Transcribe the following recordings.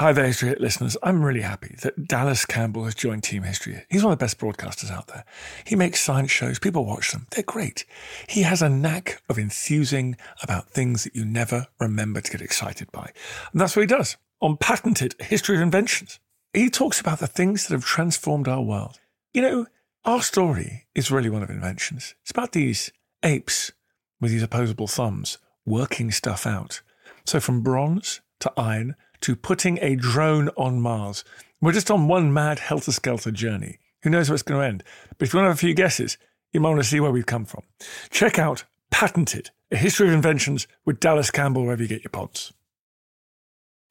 Hi there, History Hit listeners. I'm really happy that Dallas Campbell has joined Team History Hit. He's one of the best broadcasters out there. He makes science shows, people watch them, they're great. He has a knack of enthusing about things that you never remember to get excited by. And that's what he does on Patented History of Inventions. He talks about the things that have transformed our world. You know, our story is really one of inventions. It's about these apes with these opposable thumbs working stuff out. So from bronze to iron to putting a drone on Mars. We're just on one mad helter skelter journey. Who knows where it's going to end? But if you want to have a few guesses, you might want to see where we've come from. Check out Patented, a history of inventions with Dallas Campbell wherever you get your pods.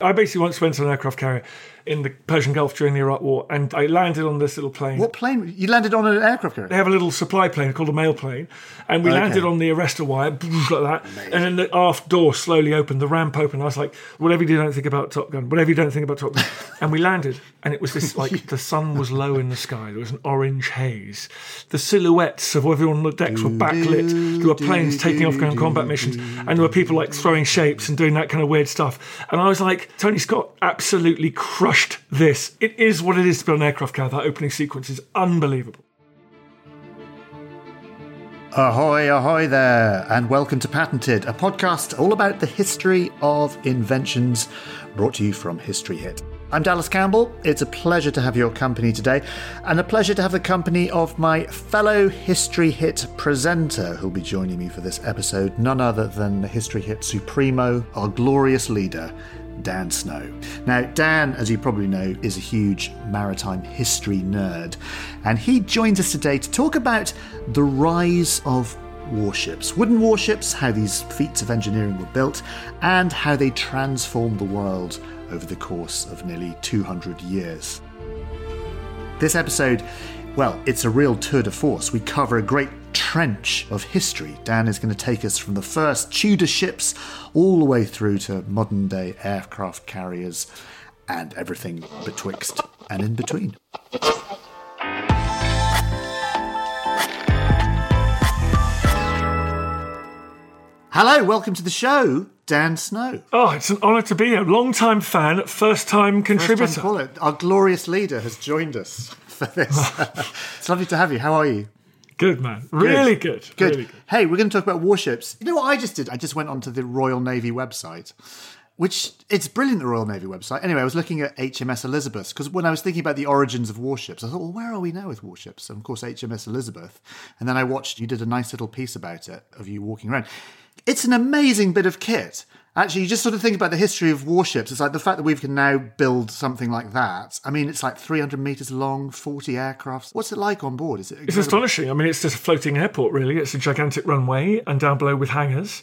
I basically once went on an aircraft carrier in the Persian Gulf during the Iraq War, and I landed on this little plane. What plane? You landed on an aircraft carrier? They have a little supply plane called a mail plane, and we Okay. landed on the arrestor wire like that, and then the aft door slowly opened, the ramp opened. I was like, "Whatever you don't think about Top Gun, whatever you don't think about Top Gun," and we landed, and it was this like the sun was low in the sky. There was an orange haze. The silhouettes of everyone on the decks were backlit. There were planes taking off going on combat missions, and there were people like throwing shapes and doing that kind of weird stuff. And I was like, Tony Scott absolutely crushed this. It is what it is to be on an aircraft carrier. That opening sequence is unbelievable. Ahoy, ahoy there, and welcome to Patented, a podcast all about the history of inventions brought to you from History Hit. I'm Dallas Campbell. It's a pleasure to have your company today, and a pleasure to have the company of my fellow History Hit presenter who'll be joining me for this episode, none other than the History Hit Supremo, our glorious leader, Dan Snow. Now, Dan, as you probably know, is a huge maritime history nerd, and he joins us today to talk about the rise of warships, wooden warships, how these feats of engineering were built, and how they transformed the world over the course of nearly 200 years. This episode, well, it's a real tour de force. We cover a great trench of history. Dan is going to take us from the first Tudor ships all the way through to modern day aircraft carriers and everything betwixt and in between. Hello, welcome to the show, Dan Snow. Oh, it's an honour to be here. Long time fan, first time First time contributor. caller. Our glorious leader has joined us for this. it's lovely to have you. How are you? Good man, really good. Good. Really good. Hey, we're going to talk about warships. You know what I just did? I just went onto the Royal Navy website, which it's brilliant. The Royal Navy website. Anyway, I was looking at HMS Elizabeth because when I was thinking about the origins of warships, I thought, well, where are we now with warships? And of course, HMS Elizabeth. And then I watched. You did a nice little piece about it of you walking around. It's an amazing bit of kit. Actually, you just sort of think about the history of warships. It's like the fact that we can now build something like that. I mean, it's like 300 meters long, 40 aircrafts. What's it like on board? Is it? It's astonishing. I mean, it's just a floating airport, really. It's a gigantic runway, and down below with hangars.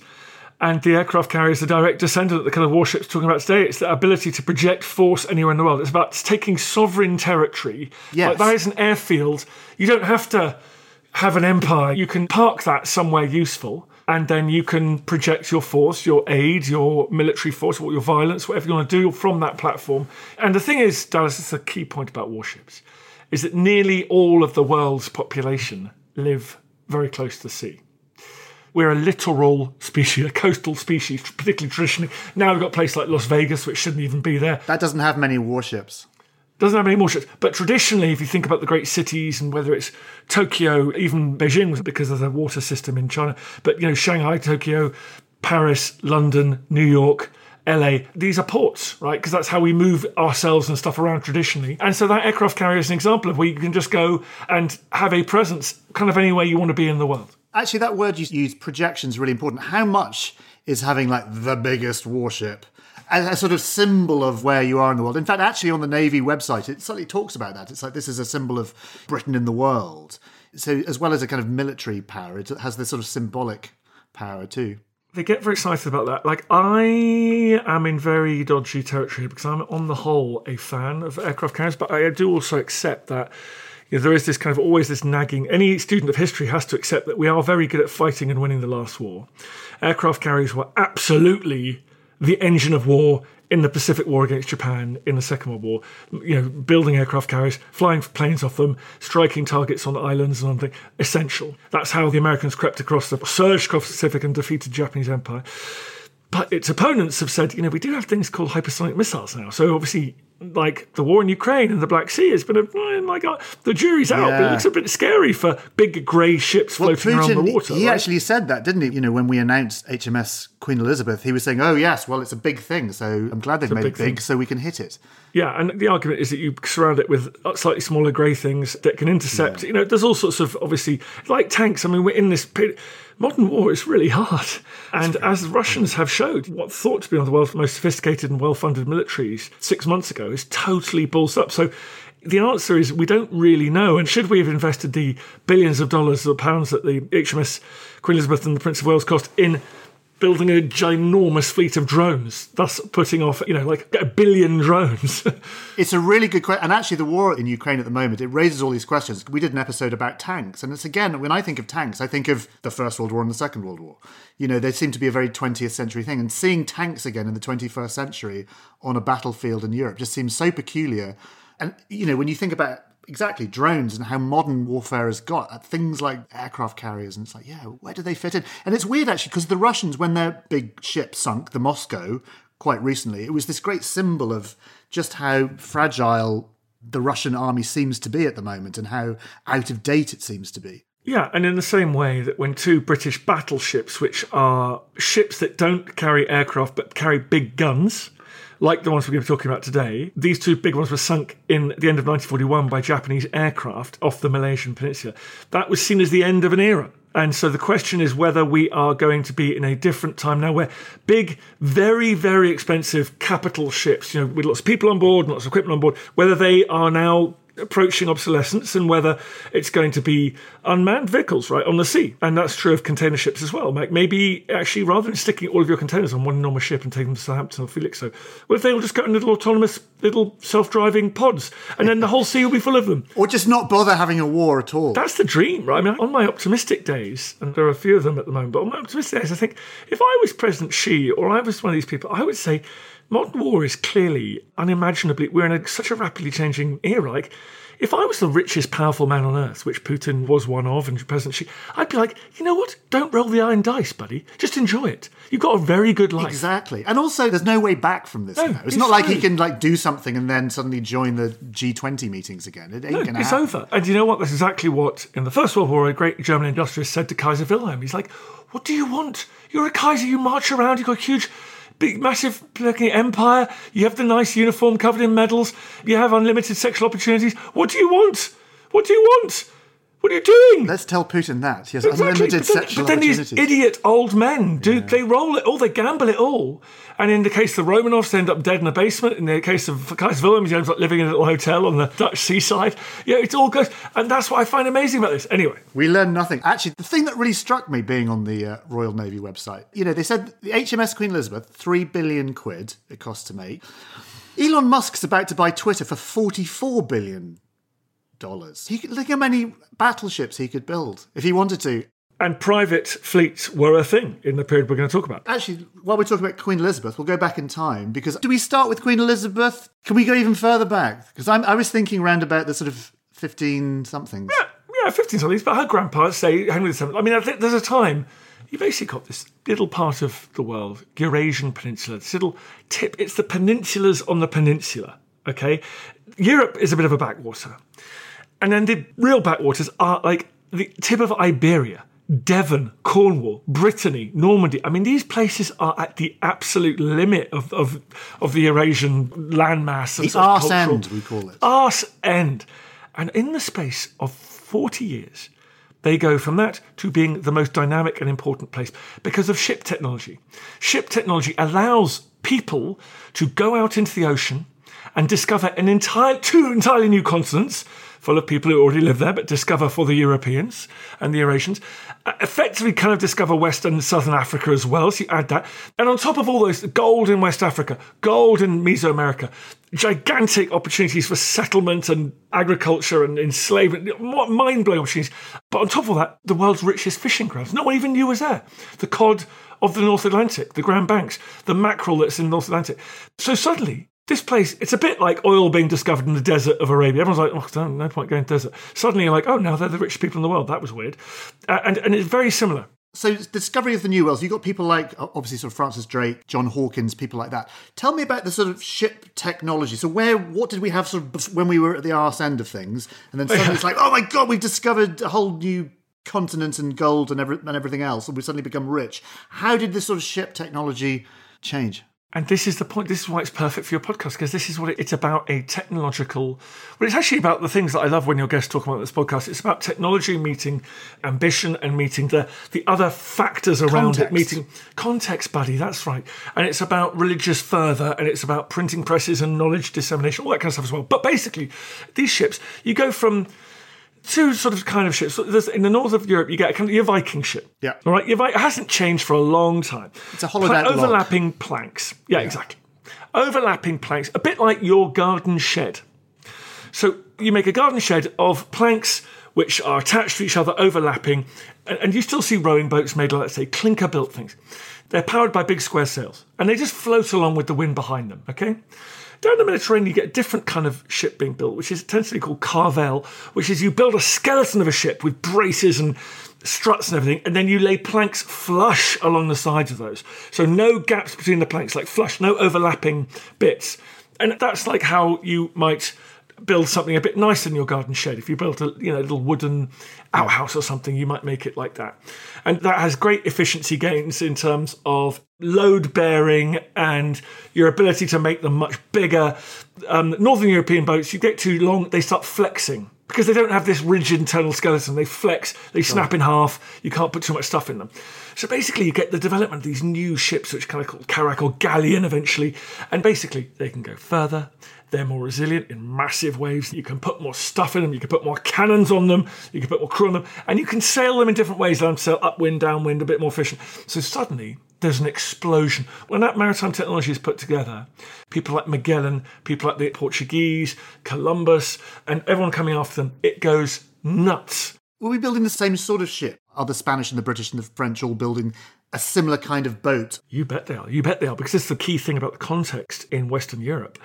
And the aircraft carrier is the direct descendant of the kind of warships talking about today. It's the ability to project force anywhere in the world. It's about taking sovereign territory. Yes. Like that is an airfield. You don't have to have an empire. You can park that somewhere useful, and then you can project your force, your aid, your military force, or your violence, whatever you want to do from that platform. And the thing is, Dallas, it's a key point about warships, is that nearly all of the world's population live very close to the sea. We're a littoral species, a coastal species, particularly traditionally. Now we've got a place like Las Vegas, which shouldn't even be there That doesn't have many warships. Doesn't have any more ships. But traditionally, if you think about the great cities and whether it's Tokyo, even Beijing, because of the water system in China, but you know Shanghai, Tokyo, Paris, London, New York, LA. These are ports, right? Because that's how we move ourselves and stuff around traditionally. And so that aircraft carrier is an example of where you can just go and have a presence kind of anywhere you want to be in the world. Actually, that word you use, projection, is really important. How much is having like the biggest warship a sort of symbol of where you are in the world? In fact, actually, on the Navy website, it certainly talks about that. It's like this is a symbol of Britain in the world. So, as well as a kind of military power, it has this sort of symbolic power too they get very excited about that. Like I am in very dodgy territory because I'm on the whole a fan of aircraft carriers, but I do also accept that you know, there is this kind of always this nagging. Any student of history has to accept that we are very good at fighting and winning the last war. Aircraft carriers were absolutely the engine of war in the Pacific War against Japan in the Second World War, you know, building aircraft carriers, flying planes off them, striking targets on islands and something essential. That's how the Americans crept across the surged across the Pacific and defeated the Japanese Empire. But its opponents have said, you know, we do have things called hypersonic missiles now. So obviously like the war in Ukraine and the Black Sea has been a like uh, the jury's out, yeah. but it looks a bit scary for big grey ships well, floating Putin, around the water. He right? actually said that, didn't he? You know, when we announced HMS Queen Elizabeth, he was saying, "Oh yes, well, it's a big thing, so I'm glad they've made big it big, thing. so we can hit it." Yeah, and the argument is that you surround it with slightly smaller grey things that can intercept. Yeah. You know, there's all sorts of obviously like tanks. I mean, we're in this. Period, modern war is really hard. And as Russians have showed, what thought to be one of the world's most sophisticated and well funded militaries six months ago is totally balls up. So the answer is we don't really know. And should we have invested the billions of dollars or pounds that the HMS Queen Elizabeth and the Prince of Wales cost in building a ginormous fleet of drones, thus putting off, you know, like a billion drones. it's a really good question. And actually, the war in Ukraine at the moment, it raises all these questions. We did an episode about tanks. And it's again, when I think of tanks, I think of the First World War and the Second World War. You know, they seem to be a very 20th century thing. And seeing tanks again in the 21st century on a battlefield in Europe just seems so peculiar. And, you know, when you think about exactly drones and how modern warfare has got at things like aircraft carriers and it's like yeah where do they fit in? And it's weird actually because the russians when their big ship sunk the moscow quite recently it was this great symbol of just how fragile the russian army seems to be at the moment and how out of date it seems to be. Yeah, and in the same way that when two British battleships, which are ships that don't carry aircraft but carry big guns, like the ones we're going to be talking about today, these two big ones were sunk in the end of 1941 by Japanese aircraft off the Malaysian peninsula. That was seen as the end of an era. And so the question is whether we are going to be in a different time now where big, very, very expensive capital ships, you know, with lots of people on board, lots of equipment on board, whether they are now approaching obsolescence and whether it's going to be unmanned vehicles right on the sea. And that's true of container ships as well like maybe actually rather than sticking all of your containers on one enormous ship and taking them to Southampton or Felixstowe what if they all just go in little autonomous little self-driving pods and then the whole sea will be full of them? Or just not bother having a war at all. That's the dream right? I mean on my optimistic days and there are a few of them at the moment but on my optimistic days I think if I was President Xi or I was one of these people I would say modern war is clearly unimaginably we're in a, such a rapidly changing era like if I was the richest, powerful man on earth, which Putin was one of, and President Xi, I'd be like, you know what? Don't roll the iron dice, buddy. Just enjoy it. You've got a very good life. Exactly. And also, there's no way back from this. No. It's, it's not like he can like do something and then suddenly join the G20 meetings again. It ain't no, gonna it's happen. over. And you know what? That's exactly what in the First World War a great German industrialist said to Kaiser Wilhelm. He's like, "What do you want? You're a Kaiser. You march around. You've got huge." Big, massive looking empire. You have the nice uniform covered in medals. You have unlimited sexual opportunities. What do you want? What do you want? What are you doing? Let's tell Putin that. He has exactly. unlimited but then, sexual But then these idiot old men, do yeah. they roll it all, they gamble it all. And in the case of the Romanovs, they end up dead in a basement. In the case of Kaiser Wilhelm, he ends up living in a little hotel on the Dutch seaside. Yeah, it's all good, And that's what I find amazing about this. Anyway. We learn nothing. Actually, the thing that really struck me being on the uh, Royal Navy website, you know, they said the HMS Queen Elizabeth, three billion quid it cost to make. Elon Musk's about to buy Twitter for 44 billion dollars. He could, look how many battleships he could build if he wanted to. And private fleets were a thing in the period we're going to talk about. Actually, while we're talking about Queen Elizabeth, we'll go back in time because do we start with Queen Elizabeth? Can we go even further back? Because I was thinking around about the sort of 15 somethings. Yeah, yeah, 15 somethings. But her grandpa, say Henry VII. I mean, I think there's a time you basically got this little part of the world, Eurasian Peninsula, this little tip. It's the peninsulas on the peninsula. Okay, Europe is a bit of a backwater. And then the real backwaters are like the tip of Iberia. Devon, Cornwall, Brittany, Normandy. I mean, these places are at the absolute limit of, of, of the Eurasian landmass. and The arse cultural- end, we call it. Arse end. And in the space of 40 years, they go from that to being the most dynamic and important place because of ship technology. Ship technology allows people to go out into the ocean and discover an entire two entirely new continents full of people who already live there, but discover for the Europeans and the Eurasians. Uh, Effectively, kind of discover Western and Southern Africa as well. So you add that, and on top of all those, gold in West Africa, gold in Mesoamerica, gigantic opportunities for settlement and agriculture and enslavement, mind blowing opportunities. But on top of that, the world's richest fishing grounds. No one even knew was there. The cod of the North Atlantic, the Grand Banks, the mackerel that's in the North Atlantic. So suddenly, this place, it's a bit like oil being discovered in the desert of Arabia. Everyone's like, oh, no point going to desert. Suddenly you're like, oh, now they're the richest people in the world. That was weird. Uh, and, and it's very similar. So, discovery of the New Worlds, you've got people like, obviously, sort of Francis Drake, John Hawkins, people like that. Tell me about the sort of ship technology. So, where, what did we have sort of when we were at the arse end of things? And then suddenly it's like, oh my God, we've discovered a whole new continent and gold and, every, and everything else, and we've suddenly become rich. How did this sort of ship technology change? And this is the point. This is why it's perfect for your podcast because this is what it, it's about a technological. Well, it's actually about the things that I love when your guests talk about this podcast. It's about technology meeting ambition and meeting the the other factors around it, meeting context, buddy. That's right. And it's about religious fervor and it's about printing presses and knowledge dissemination, all that kind of stuff as well. But basically, these ships, you go from two sort of kind of ships. So there's- in the north of Europe, you get kind of your Viking ship. Yeah. All right. Your Vi- it hasn't changed for a long time. It's a hollowed out log. overlapping planks. Yeah, exactly. Overlapping planks, a bit like your garden shed. So you make a garden shed of planks which are attached to each other, overlapping, and, and you still see rowing boats made of, let's say, clinker built things. They're powered by big square sails, and they just float along with the wind behind them, okay? Down the Mediterranean, you get a different kind of ship being built, which is be called carvel, which is you build a skeleton of a ship with braces and struts and everything, and then you lay planks flush along the sides of those. So no gaps between the planks, like flush, no overlapping bits. And that's like how you might build something a bit nicer in your garden shed. If you built a you know little wooden outhouse or something, you might make it like that. And that has great efficiency gains in terms of load bearing and your ability to make them much bigger. Um, Northern European boats, you get too long, they start flexing. Because they don't have this rigid internal skeleton, they flex, they snap in half, you can't put too much stuff in them. So basically, you get the development of these new ships, which kind of called Carrack or Galleon eventually, and basically they can go further, they're more resilient in massive waves. You can put more stuff in them. You can put more cannons on them. You can put more crew on them. And you can sail them in different ways. Let them sail upwind, downwind, a bit more efficient. So suddenly, there's an explosion. When that maritime technology is put together, people like Magellan, people like the Portuguese, Columbus, and everyone coming after them, it goes nuts. Were we be building the same sort of ship? Are the Spanish and the British and the French all building a similar kind of boat? You bet they are. You bet they are. Because this is the key thing about the context in Western Europe,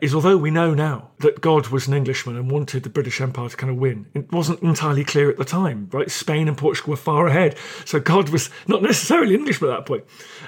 is although we know now that God was an Englishman and wanted the British Empire to kind of win, it wasn't entirely clear at the time, right? Spain and Portugal were far ahead, so God was not necessarily an Englishman at that point.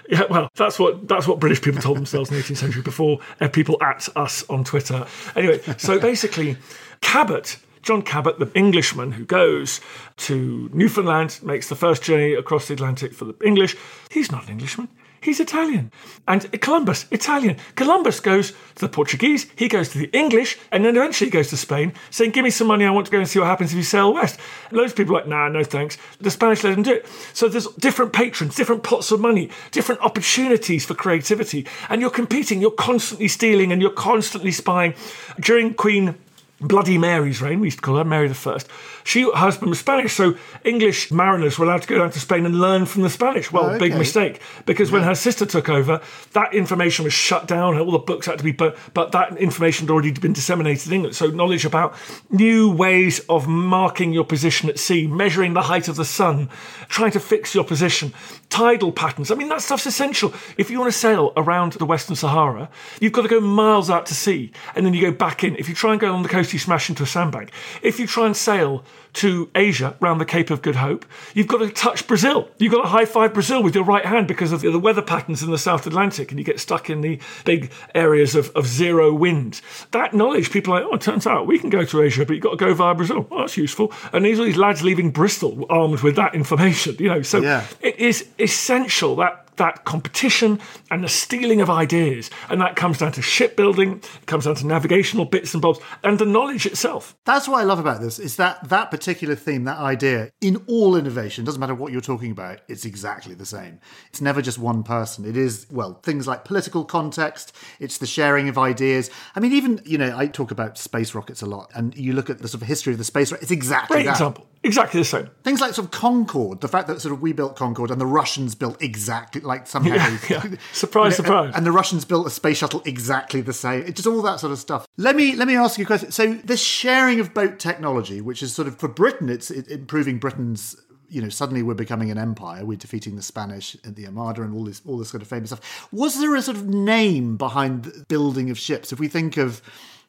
Yeah, well, that's what that's what British people told themselves in the 18th century before uh, people at us on Twitter. Anyway, so basically, Cabot. John Cabot, the Englishman who goes to Newfoundland, makes the first journey across the Atlantic for the English. He's not an Englishman. He's Italian. And Columbus, Italian. Columbus goes to the Portuguese, he goes to the English, and then eventually goes to Spain, saying, Give me some money, I want to go and see what happens if you sail west. And loads of people are like, Nah, no thanks. The Spanish let them do it. So there's different patrons, different pots of money, different opportunities for creativity. And you're competing, you're constantly stealing, and you're constantly spying. During Queen Bloody Mary's reign, we used to call her Mary the First. She her husband was Spanish, so English mariners were allowed to go down to Spain and learn from the Spanish. Well, Oh, big mistake because when her sister took over, that information was shut down. All the books had to be, but but that information had already been disseminated in England. So knowledge about new ways of marking your position at sea, measuring the height of the sun, trying to fix your position, tidal patterns. I mean, that stuff's essential. If you want to sail around the Western Sahara, you've got to go miles out to sea, and then you go back in. If you try and go along the coast, you smash into a sandbank. If you try and sail to Asia around the Cape of Good Hope, you've got to touch Brazil. You've got to high five Brazil with your right hand because of the weather patterns in the South Atlantic, and you get stuck in the big areas of, of zero wind. That knowledge, people are like, oh, it turns out we can go to Asia, but you've got to go via Brazil. Oh, that's useful. And these are these lads leaving Bristol armed with that information, you know. So Yeah. it is essential that that competition and the stealing of ideas. And that comes down to shipbuilding, it comes down to navigational bits and bobs, and the knowledge itself. That's what I love about this is that that particular theme, that idea, in all innovation, doesn't matter what you're talking about, it's exactly the same. It's never just one person. It is, well, things like political context, it's the sharing of ideas. I mean, even, you know, I talk about space rockets a lot, and you look at the sort of history of the space rocket, it's exactly Great that. example. Exactly the same. Things like sort of Concorde, the fact that sort of we built Concorde and the Russians built exactly like somehow. Yeah, yeah. Surprise, surprise. And the Russians built a space shuttle exactly the same. It's just all that sort of stuff. Let me let me ask you a question. So this sharing of boat technology, which is sort of for Britain, it's it, improving Britain's. You know, suddenly we're becoming an empire. We're defeating the Spanish and the Armada and all this all this sort of famous stuff. Was there a sort of name behind the building of ships? If we think of,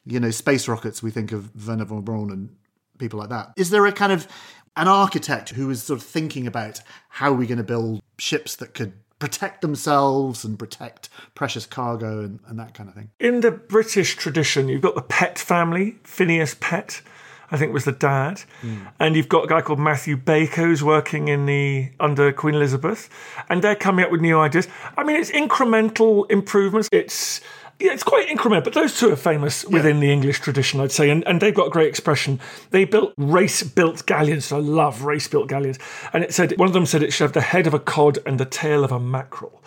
you know, space rockets, we think of Wernher von Braun and people like that. Is there a kind of an architect who is sort of thinking about how we're going to build ships that could protect themselves and protect precious cargo and, and that kind of thing? In the British tradition, you've got the Pett family, Phineas Pett, I think was the dad, hmm. and you've got a guy called Matthew Baker who's working in the under Queen Elizabeth, and they're coming up with new ideas. I mean, it's incremental improvements. It's yeah, it's quite incremental, but those two are famous within the English tradition, I'd say, and, and they've got a great expression. They built race-built galleons. I love race-built galleons, and it said one of them said it should have the head of a cod and the tail of a mackerel.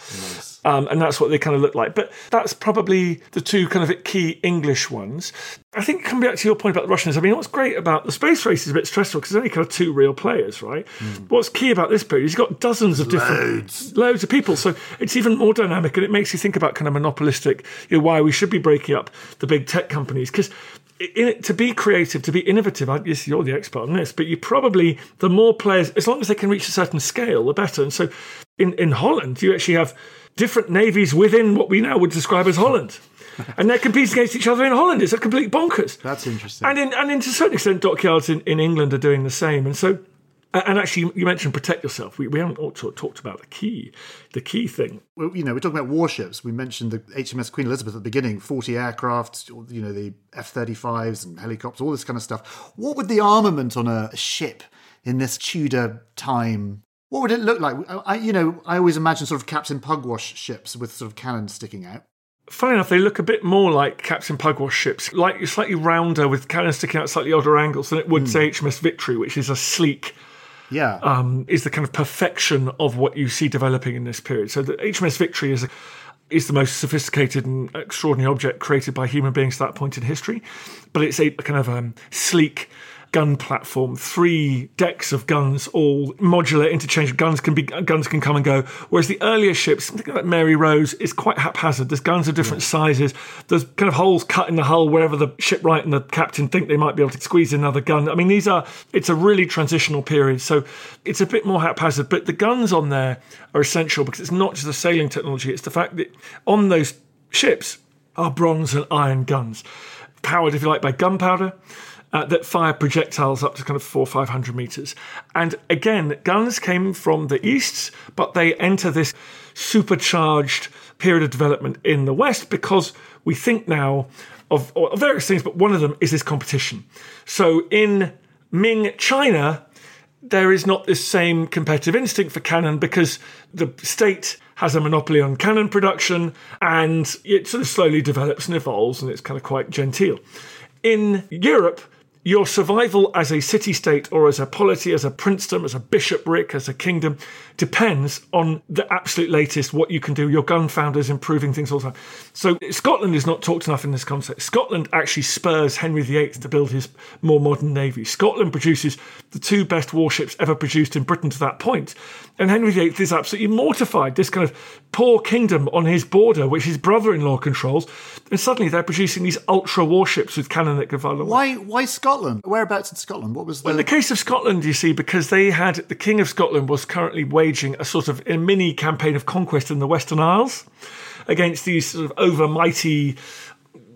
Um, and that's what they kind of look like. But that's probably the two kind of key English ones. I think coming back to your point about the Russians, I mean, what's great about the space race is a bit stressful because there's only kind of two real players, right? What's key about this period is you've got dozens of different loads of people, so it's even more dynamic, and it makes you think about kind of monopolistic, you know, why we should be breaking up the big tech companies because. In it, to be creative, to be innovative, I guess you're the expert on this, but you probably, the more players, as long as they can reach a certain scale, the better. And so in, in Holland, you actually have different navies within what we now would describe as Holland. and they're competing against each other in Holland. It's a complete bonkers. That's interesting. And in, and in to a certain extent, dockyards in, in England are doing the same. And so, and actually, you mentioned protect yourself. We, we haven't talked about the key, the key thing. Well, you know, we're talking about warships. We mentioned the HMS Queen Elizabeth at the beginning, 40 aircraft, you know, the F 35s and helicopters, all this kind of stuff. What would the armament on a ship in this Tudor time? What would it look like? I, you know, I always imagine sort of Captain Pugwash ships with sort of cannons sticking out. Funny enough, they look a bit more like Captain Pugwash ships, like slightly rounder with cannons sticking out slightly odder angles than it would say HMS Victory, which is a sleek Yeah. um, is the kind of perfection of what you see developing in this period. So the HMS Victory is a, is the most sophisticated and extraordinary object created by human beings to that point in history, but it's a kind of um, sleek gun platform, three decks of guns, all modular, interchangeable. Guns can be guns can come and go. Whereas the earlier ships, something like Mary Rose, is quite haphazard. There's guns of different sizes. There's kind of holes cut in the hull wherever the shipwright and the captain think they might be able to squeeze another gun. I mean, these are it's a really transitional period, so it's a bit more haphazard. But the guns on there are essential because it's not just the sailing technology; it's the fact that on those ships are bronze and iron guns, powered, if you like, by gunpowder. Uh, that fire projectiles up to kind of four, five hundred meters. And again, guns came from the east, but they enter this supercharged period of development in the west because we think now of, of various things, but one of them is this competition. So in Ming China, there is not this same competitive instinct for cannon because the state has a monopoly on cannon production and it sort of slowly develops and evolves and it's kind of quite genteel. In Europe, your survival as a city state or as a polity, as a princedom, as a bishopric, as a kingdom depends on the absolute latest, what you can do. Your gun founders improving things all the time. So Scotland is not talked enough in this context. Scotland actually spurs Henry VIII to build his more modern navy. Scotland produces the two best warships ever produced in Britain to that point. And Henry VIII is absolutely mortified. This kind of poor kingdom on his border, which his brother-in-law controls, and suddenly they're producing these ultra warships with cannon that can fire Why? Why Scotland? Whereabouts in Scotland? What was the? Well, in the case of Scotland, you see, because they had the King of Scotland was currently waging a sort of a mini campaign of conquest in the Western Isles against these sort of over mighty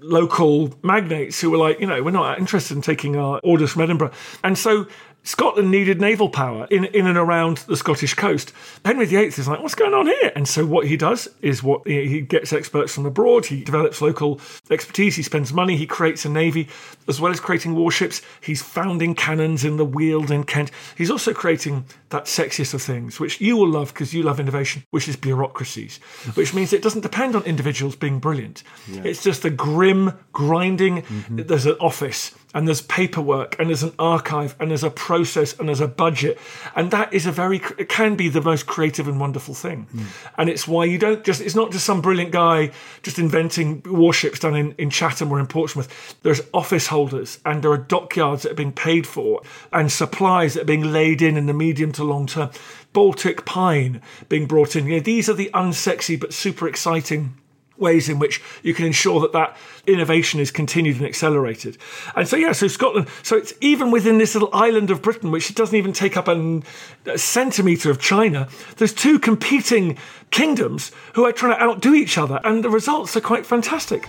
local magnates who were like, you know, we're not interested in taking our orders from Edinburgh. And so Scotland needed naval power in, in and around the Scottish coast. Henry VIII is like, what's going on here? And so what he does is what he gets experts from abroad, he develops local expertise, he spends money, he creates a navy, as well as creating warships. He's founding cannons in the Weald in Kent. He's also creating that sexiest of things, which you will love because you love innovation, which is bureaucracies, which means it doesn't depend on individuals being brilliant. It's just a grim, grinding, mm-hmm. there's an office and there's paperwork and there's an archive and there's a process and there's a budget. And that is a very it can be the most creative and wonderful thing. Hmm. And it's why you don't just it's not just some brilliant guy just inventing warships down in, in chatham or in portsmouth. There's office holders and there are dockyards that are being paid for and supplies that are being laid in in the medium to long term. Baltic pine being brought in. You know, these are the unsexy but super exciting ways in which you can ensure that that innovation is continued and accelerated. And so, yeah, so Scotland, so it's even within this little island of Britain, which doesn't even take up an, a centimetre of China, there's two competing kingdoms who are trying to outdo each other, and the results are quite fantastic.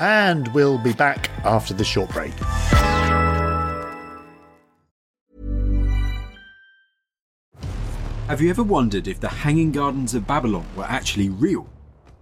And we'll be back after the short break. Have you ever wondered if the Hanging Gardens of Babylon were actually real?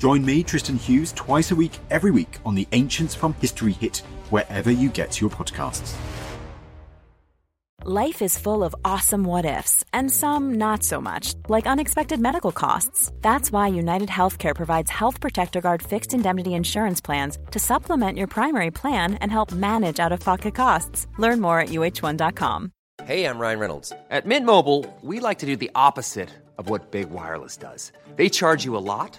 Join me, Tristan Hughes, twice a week, every week on the Ancients from History Hit, wherever you get your podcasts. Life is full of awesome what ifs, and some not so much, like unexpected medical costs. That's why United Healthcare provides Health Protector Guard fixed indemnity insurance plans to supplement your primary plan and help manage out of pocket costs. Learn more at uhone.com. Hey, I'm Ryan Reynolds. At Mint Mobile, we like to do the opposite of what Big Wireless does. They charge you a lot,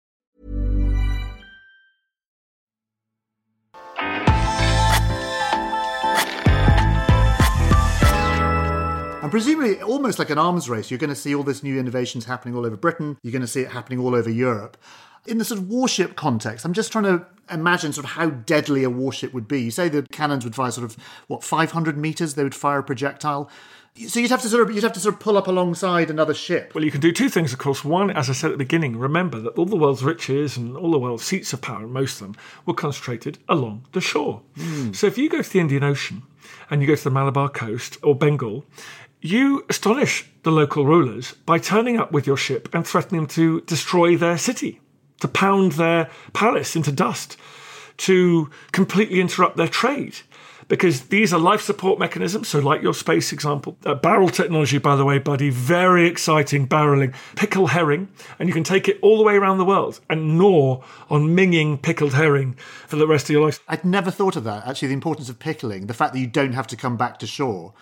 And presumably, almost like an arms race, you're going to see all this new innovations happening all over Britain. You're going to see it happening all over Europe. In the sort of warship context, I'm just trying to imagine sort of how deadly a warship would be. You say the cannons would fire sort of what 500 meters. They would fire a projectile. So you'd have to sort of you'd have to sort of pull up alongside another ship. Well, you can do two things, of course. One, as I said at the beginning, remember that all the world's riches and all the world's seats of power, most of them, were concentrated along the shore. Hmm. So if you go to the Indian Ocean and you go to the Malabar coast or Bengal, you astonish the local rulers by turning up with your ship and threatening to destroy their city, to pound their palace into dust, to completely interrupt their trade. Because these are life support mechanisms. So, like your space example, uh, barrel technology, by the way, buddy, very exciting barreling. Pickle herring, and you can take it all the way around the world and gnaw on minging pickled herring for the rest of your life. I'd never thought of that. Actually, the importance of pickling, the fact that you don't have to come back to shore,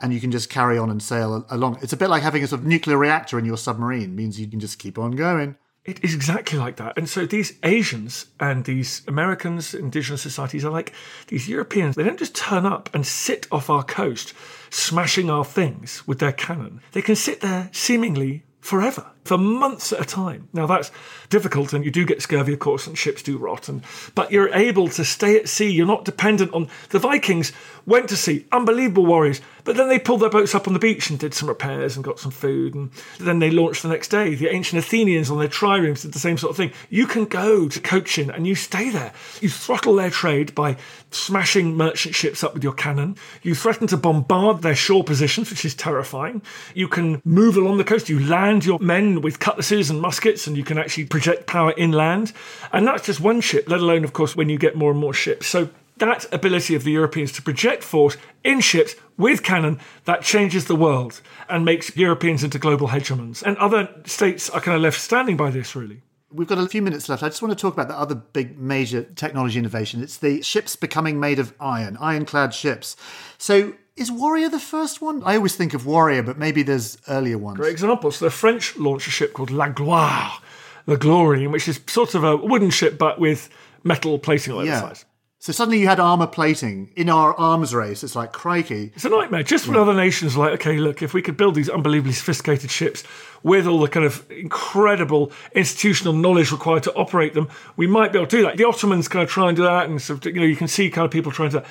and you can just carry on and sail along. It's a bit like having a sort of nuclear reactor in your submarine. means you can just keep on going. It is exactly like that. And so these Asians and these Americans, indigenous societies are like these Europeans. They don't just turn up and sit off our coast, smashing our things with their cannon. They can sit there seemingly forever, for months at a time. Now that's difficult, and you do get scurvy, of course, and ships do rot. And but you're able to stay at sea. You're not dependent on the Vikings. Went to sea, unbelievable warriors, but then they pulled their boats up on the beach and did some repairs and got some food, and then they launched the next day. The ancient Athenians on their triremes did the same sort of thing. You can go to Cochin and you stay there. You throttle their trade by smashing merchant ships up with your cannon. You threaten to bombard their shore positions, which is terrifying. You can move along the coast. You land your men with cutlasses and muskets, and you can actually project power inland. And that's just one ship, let alone, of course, when you get more and more ships. So that ability of the Europeans to project force in ships with cannon that changes the world and makes Europeans into global hegemons. And other states are kind of left standing by this, really. We've got a few minutes left. I just want to talk about the other big major technology innovation. It's the ships becoming made of iron, ironclad ships. So is Warrior the first one? I always think of Warrior, but maybe there's earlier ones. Great example. So the French launched a ship called La Gloire, the Glory, which is sort of a wooden ship but with metal plating on Yeah. the sides. So suddenly you had armour plating in our arms race. It's like crikey. It's a nightmare. Just when other nations are like, okay, look, if we could build these unbelievably sophisticated ships with all the kind of incredible institutional knowledge required to operate them, we might be able to do that. The Ottomans kind of try and do that, and sort of, you know, you can see kind of people trying to.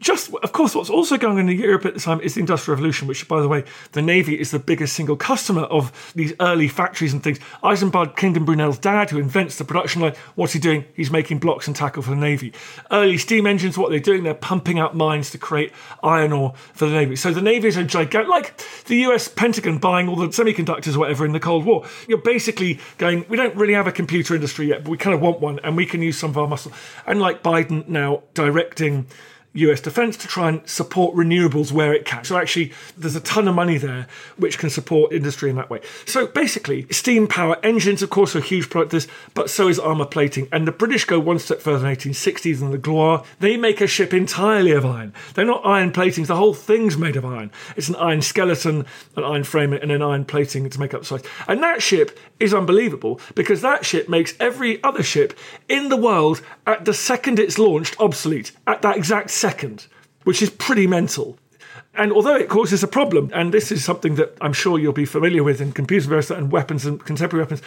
Just, of course, what's also going on in Europe at the time is the Industrial Revolution, which, by the way, the Navy is the biggest single customer of these early factories and things. Isambard Kingdom Brunel's dad, who invents the production line, what's he doing? He's making blocks and tackle for the Navy. Early steam engines, what they're doing? They're pumping out mines to create iron ore for the Navy. So the Navy is a gigantic, like the US Pentagon buying all the semiconductors or whatever in the Cold War. You're basically going, we don't really have a computer industry yet, but we kind of want one, and we can use some of our muscle. And like Biden now directing US defense to try and support renewables where it can. So actually, there's a ton of money there which can support industry in that way. So basically, steam power engines, of course, are huge product this, but so is armour plating. And the British go one step further in the 1860s and the Gloire. They make a ship entirely of iron. They're not iron platings, the whole thing's made of iron. It's an iron skeleton, an iron frame, and an iron plating to make up the size. And that ship is unbelievable because that ship makes every other ship in the world at the second it's launched obsolete, at that exact second, which is pretty mental. And although it causes a problem, and this is something that I'm sure you'll be familiar with in computer virus and weapons and contemporary weapons,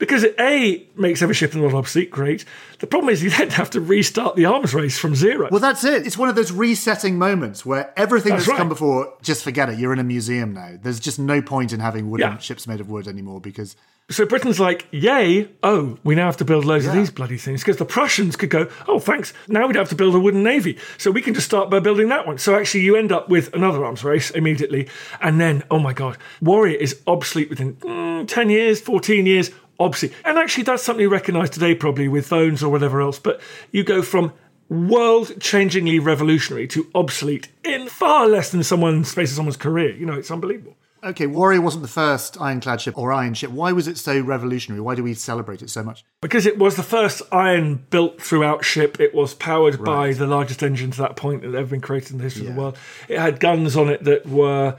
because it A makes every ship in the world obsolete, great. The problem is you then have to restart the arms race from zero. Well, that's it. It's one of those resetting moments where everything That's that's, come before, just forget it. You're in a museum now. There's just no point in having wooden Yeah. ships made of wood anymore because So Britain's like, yay, oh, we now have to build loads of these bloody things. Because the Prussians could go, oh, thanks, now we don't have to build a wooden navy. So we can just start by building that one. So actually, you end up with another arms race immediately. And then, oh my God, Warrior is obsolete within mm, 10 years, 14 years, obsolete. And actually, that's something you recognise today, probably with phones or whatever else. But you go from world changingly revolutionary to obsolete in far less than someone's space of someone's career. You know, it's unbelievable. Okay, Warrior wasn't the first ironclad ship or iron ship. Why was it so revolutionary? Why do we celebrate it so much? Because it was the first iron built throughout ship, it was powered by the largest engine to that point that had ever been created in the history of the world. It had guns on it that were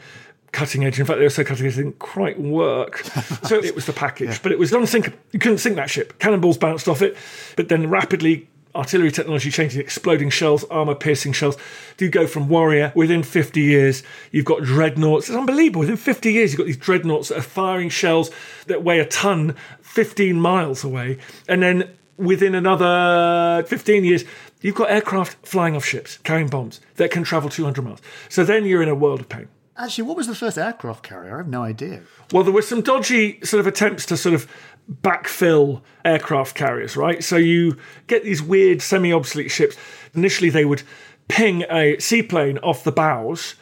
cutting edge. In fact, they were so cutting edge they didn't quite work. so it was the package, but it was unsinkable. You couldn't sink that ship. Cannonballs bounced off it, but then rapidly. Artillery technology changed, exploding shells, armor piercing shells. Do go from warrior within 50 years. You've got dreadnoughts. It's unbelievable. Within 50 years, you've got these dreadnoughts that are firing shells that weigh a ton 15 miles away. And then within another 15 years, you've got aircraft flying off ships, carrying bombs that can travel 200 miles. So then you're in a world of pain. Actually, what was the first aircraft carrier? I have no idea. Well, there were some dodgy sort of attempts to sort of backfill aircraft carriers, right? So you get these weird semi obsolete ships. Initially, they would ping a seaplane off the bows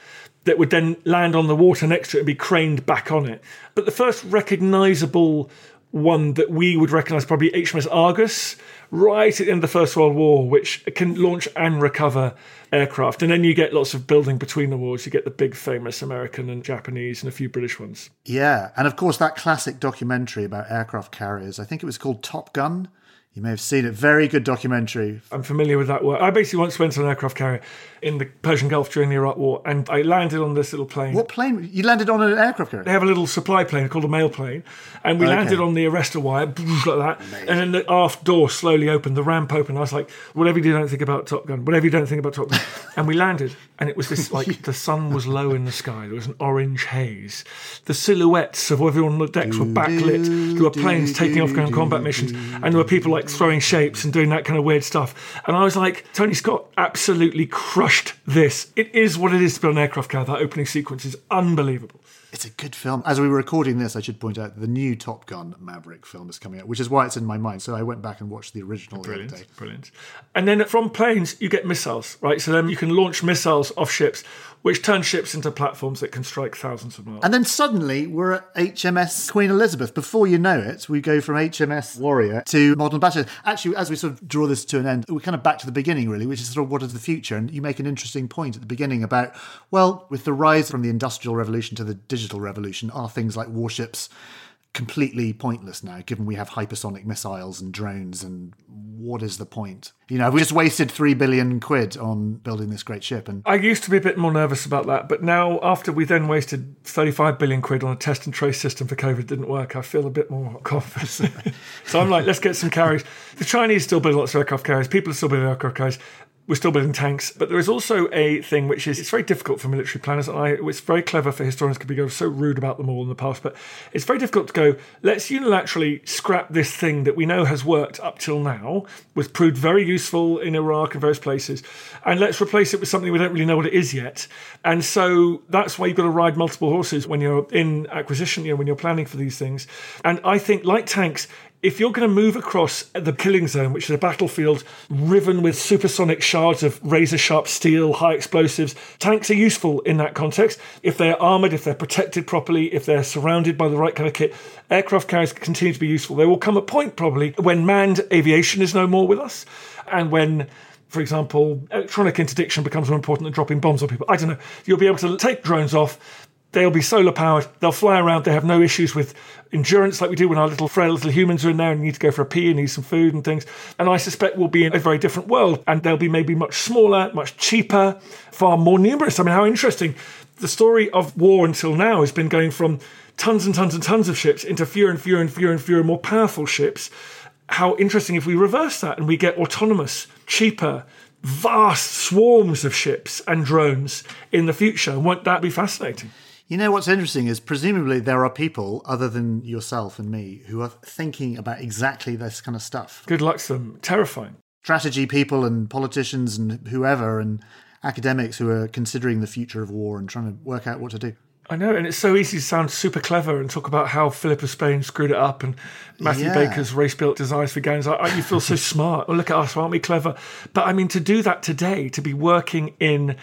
that would then land on the water next to it and be craned back on it. But the first recognizable one that we would recognize probably HMS Argus, right at the end of the First World War, which can launch and recover aircraft. And then you get lots of building between the wars. You get the big famous American and Japanese and a few British ones. Yeah, and of course that classic documentary about aircraft carriers. I think it was called Top Gun. You may have seen it. Very good documentary. I'm familiar with that work. I basically once went on an aircraft carrier in the Persian Gulf during the Iraq War, and I landed on this little plane. What plane? You landed on an aircraft carrier? They have a little supply plane called a mail plane, and we Okay. landed on the arrestor wire like that. And then the aft door slowly opened, the ramp opened. I was like, "Whatever you don't think about Top Gun, whatever you don't think about Top Gun," and we landed, and it was this like the sun was low in the sky. There was an orange haze. The silhouettes of everyone on the decks were backlit. There were planes taking off going on combat missions, and there were people like throwing shapes and doing that kind of weird stuff. And I was like, Tony Scott absolutely crushed this. It is what it is to be an aircraft carrier. That opening sequence is unbelievable. It's a good film. As we were recording this, I should point out the new Top Gun Maverick film is coming out, which is why it's in my mind. So I went back and watched the original Brilliant, the brilliant. And then from planes, you get missiles, right? So then you can launch missiles off ships, which turns ships into platforms that can strike thousands of miles. And then suddenly we're at HMS Queen Elizabeth. Before you know it, we go from HMS Warrior to Modern Battleship. Actually, as we sort of draw this to an end, we're kind of back to the beginning, really, which is sort of what is the future. And you make an interesting point at the beginning about, well, with the rise from the Industrial Revolution to the digital revolution, are things like warships completely pointless now, given we have hypersonic missiles and drones. And what is the point? You know, we just wasted three billion quid on building this great ship. And I used to be a bit more nervous about that, but now after we then wasted 35 billion quid on a test and trace system for COVID didn't work, I feel a bit more confident. so I'm like, let's get some carriers. The Chinese still build lots of aircraft carriers. People are still building aircraft carriers. We're still building tanks, but there is also a thing which is it's very difficult for military planners, and I it's very clever for historians because we go so rude about them all in the past. But it's very difficult to go. Let's unilaterally scrap this thing that we know has worked up till now, was proved very useful in Iraq and various places, and let's replace it with something we don't really know what it is yet. And so that's why you've got to ride multiple horses when you're in acquisition, you know, when you're planning for these things. And I think, like tanks, if you're going to move across the killing zone, which is a battlefield riven with supersonic shards of razor sharp steel, high explosives, tanks are useful in that context. If they're armored, if they're protected properly, if they're surrounded by the right kind of kit, aircraft carriers continue to be useful. There will come a point probably when manned aviation is no more with us and when for example, electronic interdiction becomes more important than dropping bombs on people. I don't know. You'll be able to take drones off. They'll be solar powered. They'll fly around. They have no issues with endurance like we do when our little frail little humans are in there and need to go for a pee and need some food and things. And I suspect we'll be in a very different world. And they'll be maybe much smaller, much cheaper, far more numerous. I mean, how interesting. The story of war until now has been going from tons and tons and tons of ships into fewer and fewer and fewer and fewer and more powerful ships. How interesting if we reverse that and we get autonomous, cheaper, vast swarms of ships and drones in the future. Won't that be fascinating? You know what's interesting is presumably there are people other than yourself and me who are thinking about exactly this kind of stuff. Good luck to them. Terrifying. Strategy people and politicians and whoever and academics who are considering the future of war and trying to work out what to do. I know, and it's so easy to sound super clever and talk about how Philip of Spain screwed it up and Matthew Yeah. Baker's race built designs for. I, I- you feel so smart. Well, look at us, aren't we clever? But I mean, to do that today, to be working in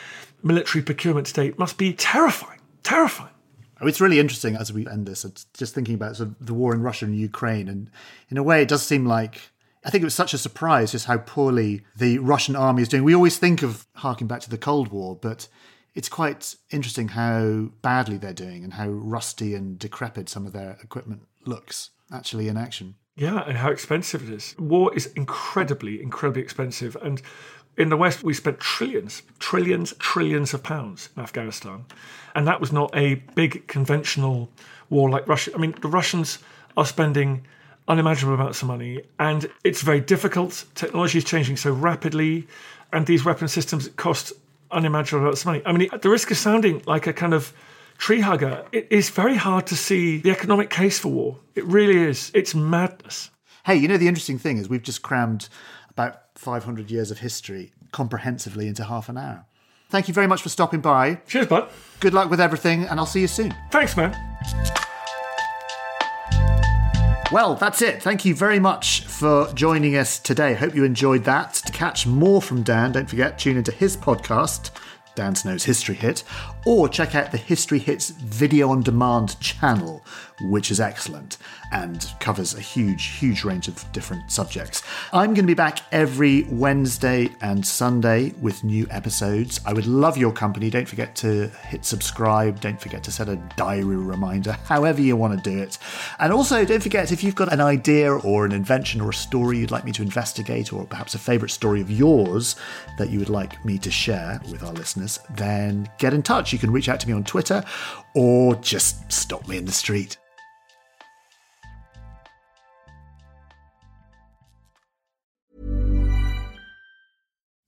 military procurement today, must be terrifying. Terrifying. Oh, It's really interesting as we end this. It's just thinking about sort of the war in Russia and Ukraine, and in a way, it does seem like I think it was such a surprise just how poorly the Russian army is doing. We always think of harking back to the Cold War, but it's quite interesting how badly they're doing and how rusty and decrepit some of their equipment looks actually in action. Yeah, and how expensive it is. War is incredibly, incredibly expensive. And in the West, we spent trillions, trillions, trillions of pounds in Afghanistan. And that was not a big conventional war like Russia. I mean, the Russians are spending unimaginable amounts of money, and it's very difficult. Technology is changing so rapidly, and these weapon systems cost unimaginable amounts of money. I mean, at the risk of sounding like a kind of tree hugger, it is very hard to see the economic case for war. It really is. It's madness. Hey, you know, the interesting thing is we've just crammed about 500 years of history comprehensively into half an hour. Thank you very much for stopping by. Cheers, bud. Good luck with everything, and I'll see you soon. Thanks, man. Well, that's it. Thank you very much for joining us today. Hope you enjoyed that. To catch more from Dan, don't forget, tune into his podcast, Dan Snow's History Hit, or check out the History Hits video on demand channel, which is excellent and covers a huge, huge range of different subjects. I'm going to be back every Wednesday and Sunday with new episodes. I would love your company. Don't forget to hit subscribe. Don't forget to set a diary reminder, however you want to do it. And also, don't forget if you've got an idea or an invention or a story you'd like me to investigate, or perhaps a favourite story of yours that you would like me to share with our listeners, then get in touch. You can reach out to me on Twitter or just stop me in the street.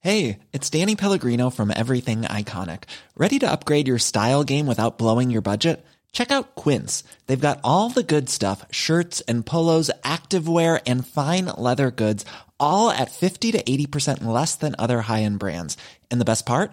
Hey, it's Danny Pellegrino from Everything Iconic. Ready to upgrade your style game without blowing your budget? Check out Quince. They've got all the good stuff shirts and polos, activewear, and fine leather goods, all at 50 to 80% less than other high end brands. And the best part?